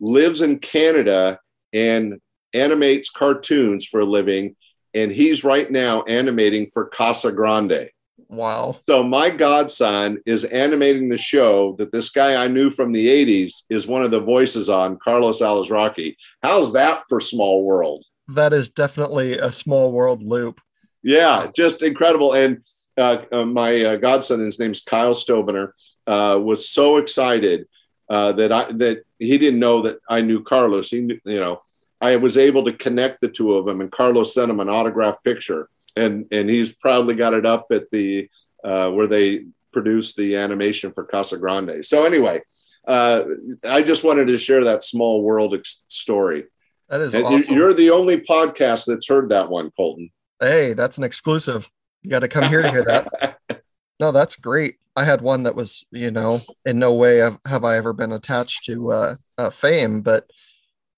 lives in Canada and animates cartoons for a living. And he's right now animating for Casa Grande. Wow. So my godson is animating the show that this guy I knew from the 80s is one of the voices on, Carlos Alazraqui. How's that for small world? That is definitely a small world loop. Yeah, just incredible. And uh, uh, my uh, godson, his name's Kyle Stobener, uh, was so excited uh, that I that he didn't know that I knew Carlos. He, knew, you know, I was able to connect the two of them, and Carlos sent him an autographed picture and and he's proudly got it up at the uh, where they produced the animation for Casa Grande. So anyway, uh, I just wanted to share that small world ex- story. That is and awesome. You're the only podcast that's heard that one, Colton. Hey, that's an exclusive. You got to come here to hear that. no, that's great. I had one that was, you know, in no way have, have I ever been attached to uh, uh, fame, but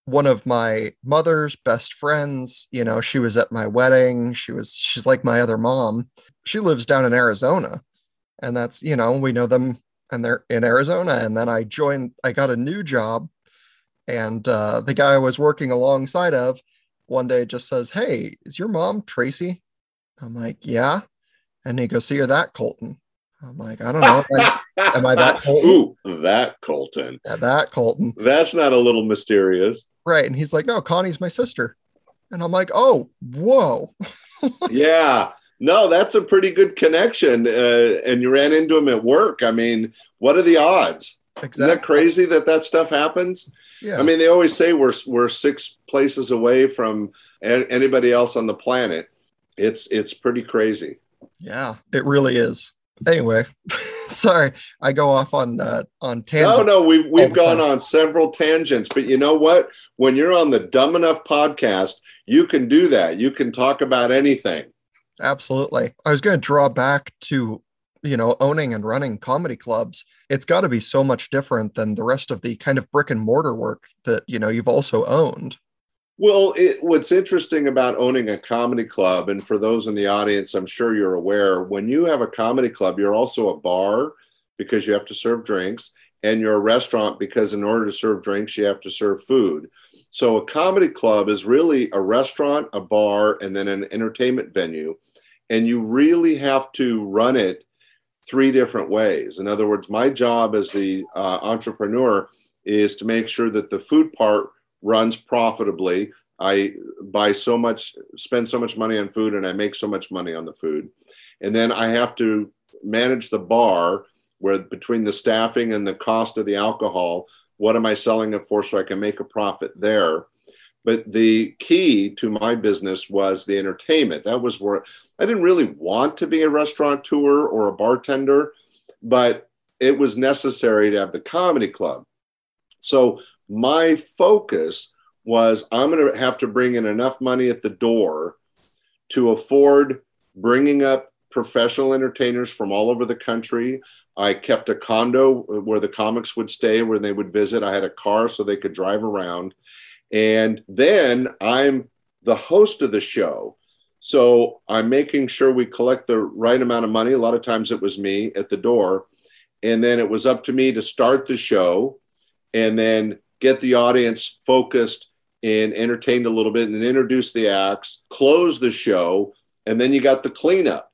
one of my mother's best friends you know she was at my wedding. She was she's like my other mom. She lives down in arizona and that's you know we know them and they're in arizona. And then i joined i got a new job and uh, the guy i was working alongside of one day just says hey is your mom tracy? I'm like yeah. And he goes so you're that colton. I'm like, I don't know. I, am I that Colton? Ooh, that Colton. Yeah, that Colton. That's not a little mysterious. Right. And he's like, no, Connie's my sister. And I'm like, oh, whoa. yeah. No, that's a pretty good connection. Uh, and you ran into him at work. I mean, what are the odds? Exactly. Isn't that crazy that that stuff happens? Yeah. I mean, they always say we're, we're six places away from anybody else on the planet. It's, it's pretty crazy. Yeah, it really is. Anyway, sorry, I go off on uh, on tangents. No, no, we've we've gone on several tangents, but you know what? When you're on the Dumb Enough podcast, you can do that. You can talk about anything. Absolutely. I was going to draw back to you know owning and running comedy clubs it's got to be so much different than the rest of the kind of brick and mortar work that you know you've also owned well, it, what's interesting about owning a comedy club, and for those in the audience, I'm sure you're aware, when you have a comedy club, you're also a bar because you have to serve drinks, and you're a restaurant because in order to serve drinks, you have to serve food. So a comedy club is really a restaurant, a bar, and then an entertainment venue. And you really have to run it three different ways. In other words, my job as the uh, entrepreneur is to make sure that the food part runs profitably. I buy so much, spend so much money on food, and I make so much money on the food. And then I have to manage the bar where between the staffing and the cost of the alcohol, what am I selling it for so I can make a profit there? But the key to my business was the entertainment. That was where I didn't really want to be a restaurateur or a bartender, but it was necessary to have the comedy club. So my focus was I'm going to have to bring in enough money at the door to afford bringing up professional entertainers from all over the country. I kept a condo where the comics would stay, where they would visit. I had a car so they could drive around. And then I'm the host of the show. So I'm making sure we collect the right amount of money. A lot of times it was me at the door. And then it was up to me to start the show and then get the audience focused and entertained a little bit and then introduce the acts, close the show, and then you got the cleanup.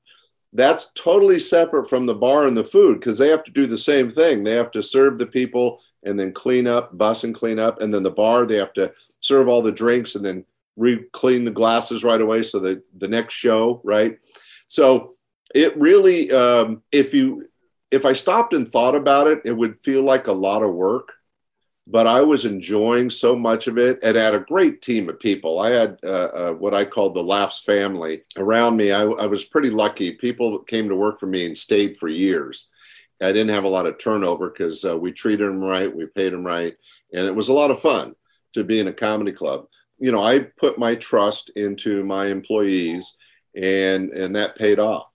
That's totally separate from the bar and the food because they have to do the same thing. They have to serve the people and then clean up, bus and clean up. And then the bar, they have to serve all the drinks and then re clean the glasses right away. So that the next show, right? So it really, um, if you, if I stopped and thought about it, it would feel like a lot of work but I was enjoying so much of it and had a great team of people. I had uh, uh, what I called the Laughs family around me. I, I, was pretty lucky. People came to work for me and stayed for years. I didn't have a lot of turnover because uh, we treated them right, we paid them right, and it was a lot of fun to be in a comedy club. You know, I put my trust into my employees, and and that paid off.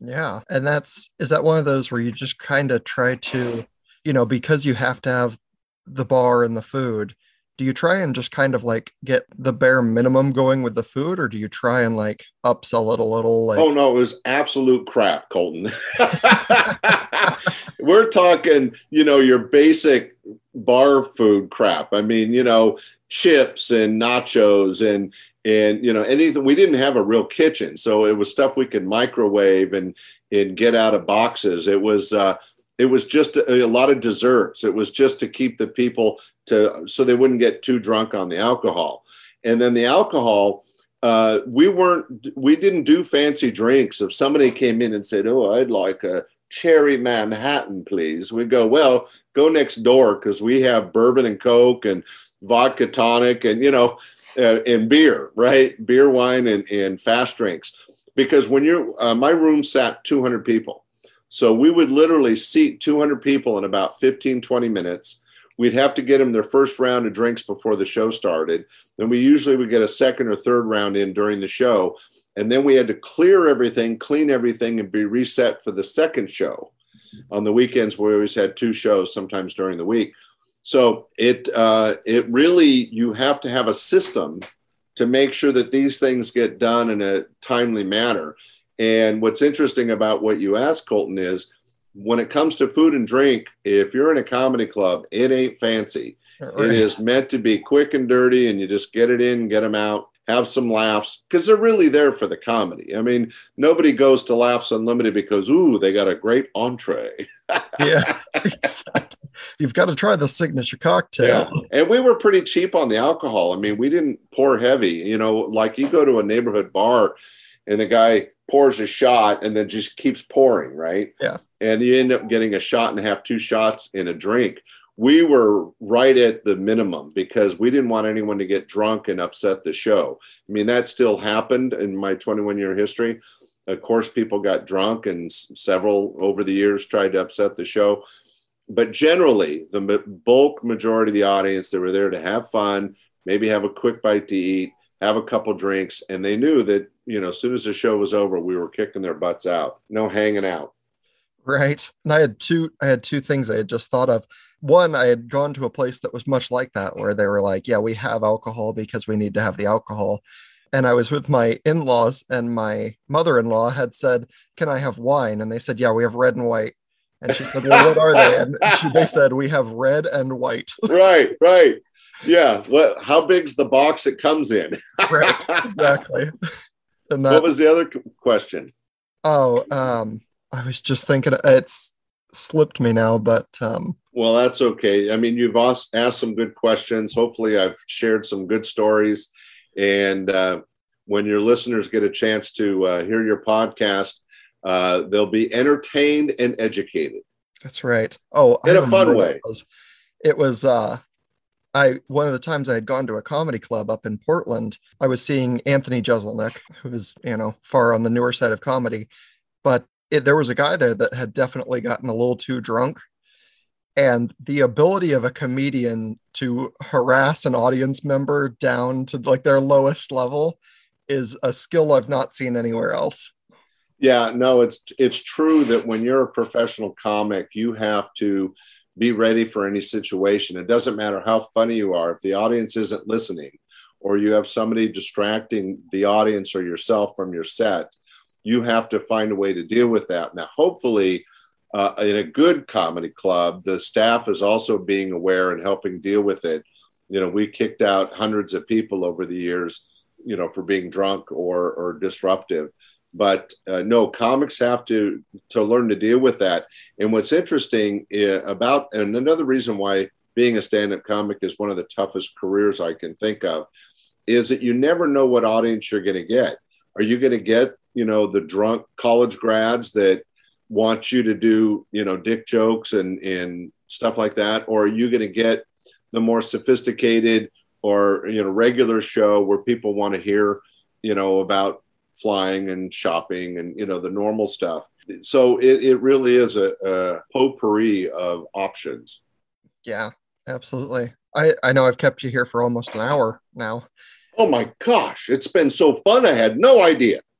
Yeah, and that's is that one of those where you just kind of try to, you know, because you have to have the bar and the food do you try and just kind of like get the bare minimum going with the food or do you try and like upsell it a little like oh no it was absolute crap colton. We're talking you know your basic bar food crap. I mean you know chips and nachos and and you know anything we didn't have a real kitchen so it was stuff we could microwave and and get out of boxes. It was uh it was just a, a, lot of desserts. It was just to keep the people to so they wouldn't get too drunk on the alcohol. And then the alcohol, uh, we weren't we didn't do fancy drinks. If somebody came in and said, "Oh, I'd like a cherry Manhattan, please," we'd go, "Well, go next door because we have bourbon and coke and vodka tonic and you know uh, and beer, right? Beer, wine, and and fast drinks." Because when you're uh, my room sat 200 people so we would literally seat 200 people in about 15, 20 minutes. We'd have to get them their first round of drinks before the show started. Then we usually would get a second or third round in during the show. And then we had to clear everything, clean everything, and be reset for the second show. On the weekends, we always had two shows, sometimes during the week. So it uh, it really you have to have a system to make sure that these things get done in a timely manner. And what's interesting about what you asked, Colton, is when it comes to food and drink, if you're in a comedy club, it ain't fancy. Right. It is meant to be quick and dirty, and you just get it in, get them out, have some laughs, because they're really there for the comedy. I mean, nobody goes to Laughs Unlimited because, ooh, they got a great entree. yeah, exactly. You've got to try the signature cocktail. Yeah. And we were pretty cheap on the alcohol. I mean, we didn't pour heavy. You know, like you go to a neighborhood bar and the guy pours a shot and then just keeps pouring, right? Yeah. And you end up getting a shot and a half, two shots in a drink. We were right at the minimum because we didn't want anyone to get drunk and upset the show. I mean, that still happened in my 21 year history, Of course, people got drunk, and several over the years tried to upset the show. But generally, the bulk majority of the audience, they were there to have fun, maybe have a quick bite to eat, have a couple drinks, and they knew that you know as soon as the show was over, we were kicking their butts out. No hanging out. Right. And I had two. I had two things I had just thought of. One, I had gone to a place that was much like that, where they were like, "Yeah, we have alcohol because we need to have the alcohol." and I was with my in-laws, and my mother-in-law had said, "Can I have wine?" And they said, "Yeah, we have red and white." And she said, "Well, what are they?" And she, they said, "We have red and white." right, right, yeah. What? How big's the box it comes in? right, exactly. And that, what was the other question? Oh, um, I was just thinking it's slipped me now, but um, well, that's okay. I mean, you've asked, asked some good questions. Hopefully, I've shared some good stories and uh, when your listeners get a chance to uh, hear your podcast, uh, they'll be entertained and educated. That's right. Oh, in a fun way. It was, it was uh, I one of the times I had gone to a comedy club up in Portland. I was seeing Anthony Jeselnik, who is you know far on the newer side of comedy, but it, there was a guy there that had definitely gotten a little too drunk and the ability of a comedian to harass an audience member down to like their lowest level is a skill I've not seen anywhere else. Yeah, no, it's it's true that when you're a professional comic, you have to be ready for any situation. It doesn't matter how funny you are if the audience isn't listening or you have somebody distracting the audience or yourself from your set, you have to find a way to deal with that. Now, hopefully, uh, in a good comedy club, the staff is also being aware and helping deal with it. You know, we kicked out hundreds of people over the years, you know, for being drunk or or disruptive. But uh, no, comics have to to learn to deal with that. And what's interesting uh, about and another reason why being a stand-up comic is one of the toughest careers I can think of is that you never know what audience you're going to get. Are you going to get, you know, the drunk college grads that want you to do you know dick jokes and and stuff like that or are you going to get the more sophisticated or you know regular show where people want to hear you know about flying and shopping and you know the normal stuff. So it, it really is a, a potpourri of options. Yeah absolutely. I i know i've kept you here for almost an hour now. Oh my gosh it's been so fun i had no idea.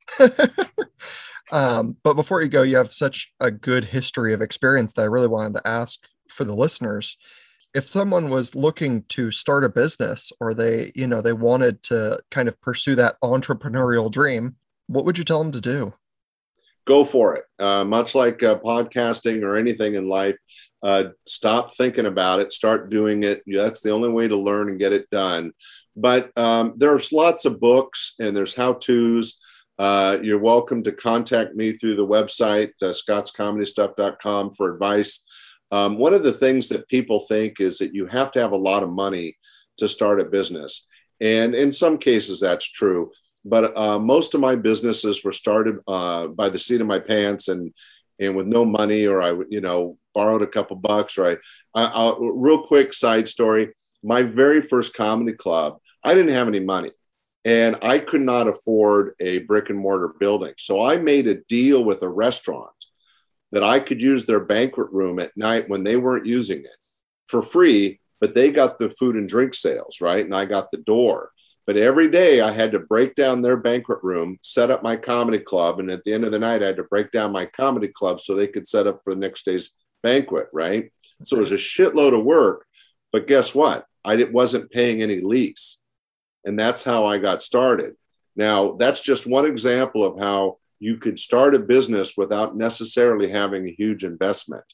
Um, but before you go, you have such a good history of experience that I really wanted to ask for the listeners. If someone was looking to start a business or they, you know, they wanted to kind of pursue that entrepreneurial dream, what would you tell them to do? Go for it. Uh, much like uh, podcasting or anything in life, uh, stop thinking about it, start doing it. That's the only way to learn and get it done. But um, there's lots of books and there's how to's uh, you're welcome to contact me through the website, uh, scottscomedystuff.com for advice. Um, one of the things that people think is that you have to have a lot of money to start a business. And in some cases, that's true. But uh, most of my businesses were started uh, by the seat of my pants and, and with no money, or I, you know, borrowed a couple bucks, or I, I I'll, real quick side story. My very first comedy club, I didn't have any money and I could not afford a brick and mortar building. So I made a deal with a restaurant that I could use their banquet room at night when they weren't using it for free, but they got the food and drink sales, right? And I got the door. But every day I had to break down their banquet room, set up my comedy club. And at the end of the night, I had to break down my comedy club so they could set up for the next day's banquet, right? So it was a shitload of work. But guess what? I wasn't paying any lease. And that's how I got started. Now, that's just one example of how you could start a business without necessarily having a huge investment.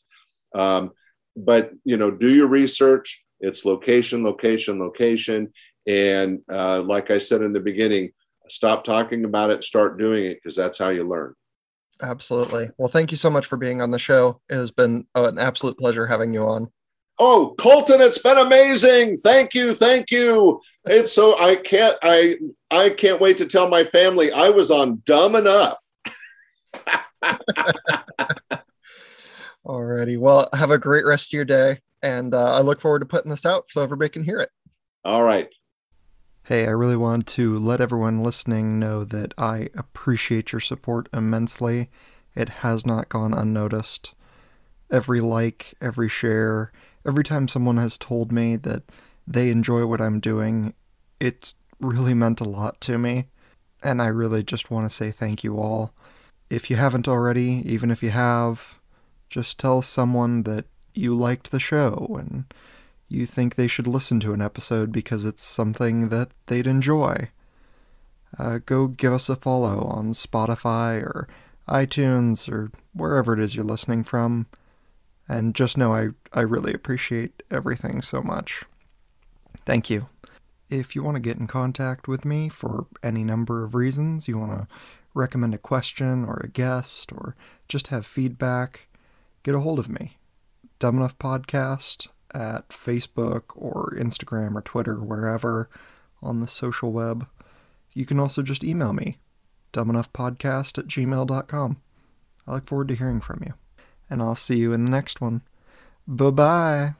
Um, but, you know, do your research. It's location, location, location. And uh, like I said in the beginning, stop talking about it, start doing it, because that's how you learn. Absolutely. Well, thank you so much for being on the show. It has been an absolute pleasure having you on. Oh, Colton, it's been amazing. Thank you, thank you. It's so I can't I I can't wait to tell my family I was on dumb enough. Alrighty. Well, have a great rest of your day. And uh, I look forward to putting this out so everybody can hear it. All right. Hey, I really want to let everyone listening know that I appreciate your support immensely. It has not gone unnoticed. Every like, every share, every time someone has told me that they enjoy what I'm doing, it's really meant a lot to me. And I really just want to say thank you all. If you haven't already, even if you have, just tell someone that you liked the show and you think they should listen to an episode because it's something that they'd enjoy. Uh, go give us a follow on Spotify or iTunes or wherever it is you're listening from. And just know I, I really appreciate everything so much. Thank you. If you want to get in contact with me for any number of reasons, you want to recommend a question or a guest or just have feedback, get a hold of me. Dumb Enough Podcast at Facebook or Instagram or Twitter, wherever on the social web. You can also just email me, dumbenoughpodcast at gmail.com. I look forward to hearing from you. And I'll see you in the next one. Bye bye.